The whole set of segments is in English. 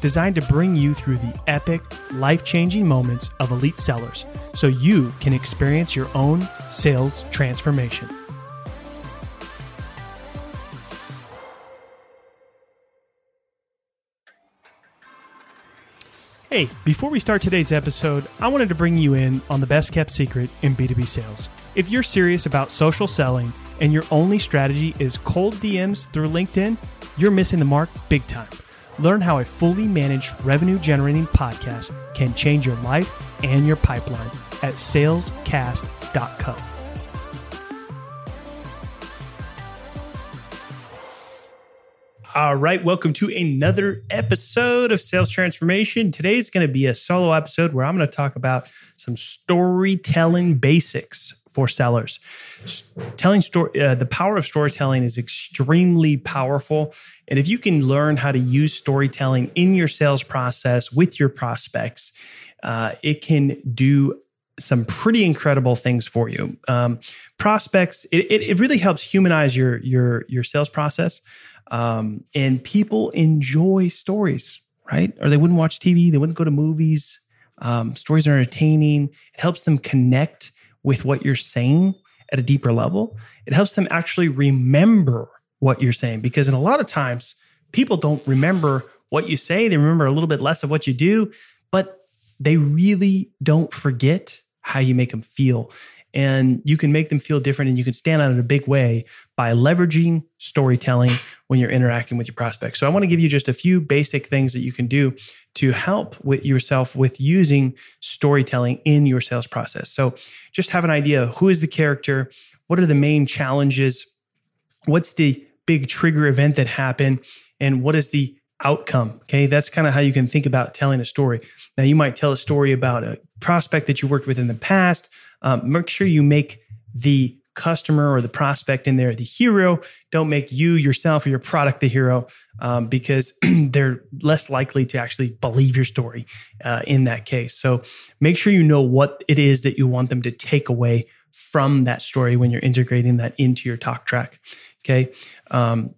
designed to bring you through the epic, life changing moments of elite sellers so you can experience your own sales transformation. Hey, before we start today's episode, I wanted to bring you in on the best kept secret in B2B sales. If you're serious about social selling and your only strategy is cold DMs through LinkedIn, you're missing the mark big time. Learn how a fully managed revenue generating podcast can change your life and your pipeline at salescast.co. All right, welcome to another episode of Sales Transformation. Today's going to be a solo episode where I'm going to talk about some storytelling basics for sellers. Telling story, uh, the power of storytelling is extremely powerful, and if you can learn how to use storytelling in your sales process with your prospects, uh, it can do some pretty incredible things for you. Um, prospects, it, it, it, really helps humanize your your your sales process. Um, and people enjoy stories, right? Or they wouldn't watch TV, they wouldn't go to movies. Um, stories are entertaining. It helps them connect with what you're saying at a deeper level. It helps them actually remember what you're saying because in a lot of times people don't remember what you say. They remember a little bit less of what you do, but they really don't forget how you make them feel and you can make them feel different and you can stand out in a big way by leveraging storytelling when you're interacting with your prospects. So I want to give you just a few basic things that you can do to help with yourself with using storytelling in your sales process. So just have an idea who is the character, what are the main challenges, what's the big trigger event that happened, and what is the outcome. Okay. That's kind of how you can think about telling a story. Now, you might tell a story about a prospect that you worked with in the past, um, make sure you make the customer or the prospect in there the hero. Don't make you yourself or your product the hero um, because they're less likely to actually believe your story uh, in that case. So make sure you know what it is that you want them to take away from that story when you're integrating that into your talk track. Okay. Um,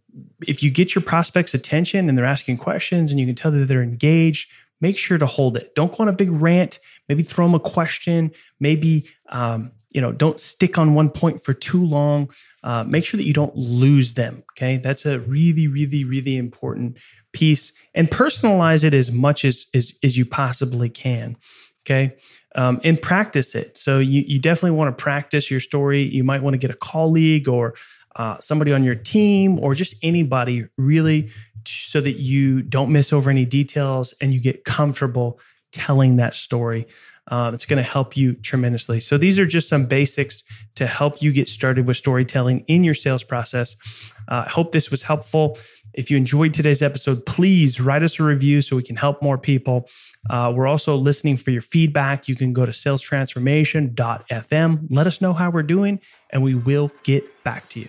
if you get your prospects' attention and they're asking questions and you can tell that they're engaged, make sure to hold it. Don't go on a big rant. Maybe throw them a question. Maybe um, you know don't stick on one point for too long. Uh, make sure that you don't lose them. Okay, that's a really, really, really important piece. And personalize it as much as as, as you possibly can. Okay. Um, and practice it. So you, you definitely want to practice your story. You might want to get a colleague or uh, somebody on your team or just anybody really so that you don't miss over any details and you get comfortable telling that story. Uh, it's going to help you tremendously. So, these are just some basics to help you get started with storytelling in your sales process. Uh, I hope this was helpful. If you enjoyed today's episode, please write us a review so we can help more people. Uh, we're also listening for your feedback. You can go to salestransformation.fm. Let us know how we're doing, and we will get back to you.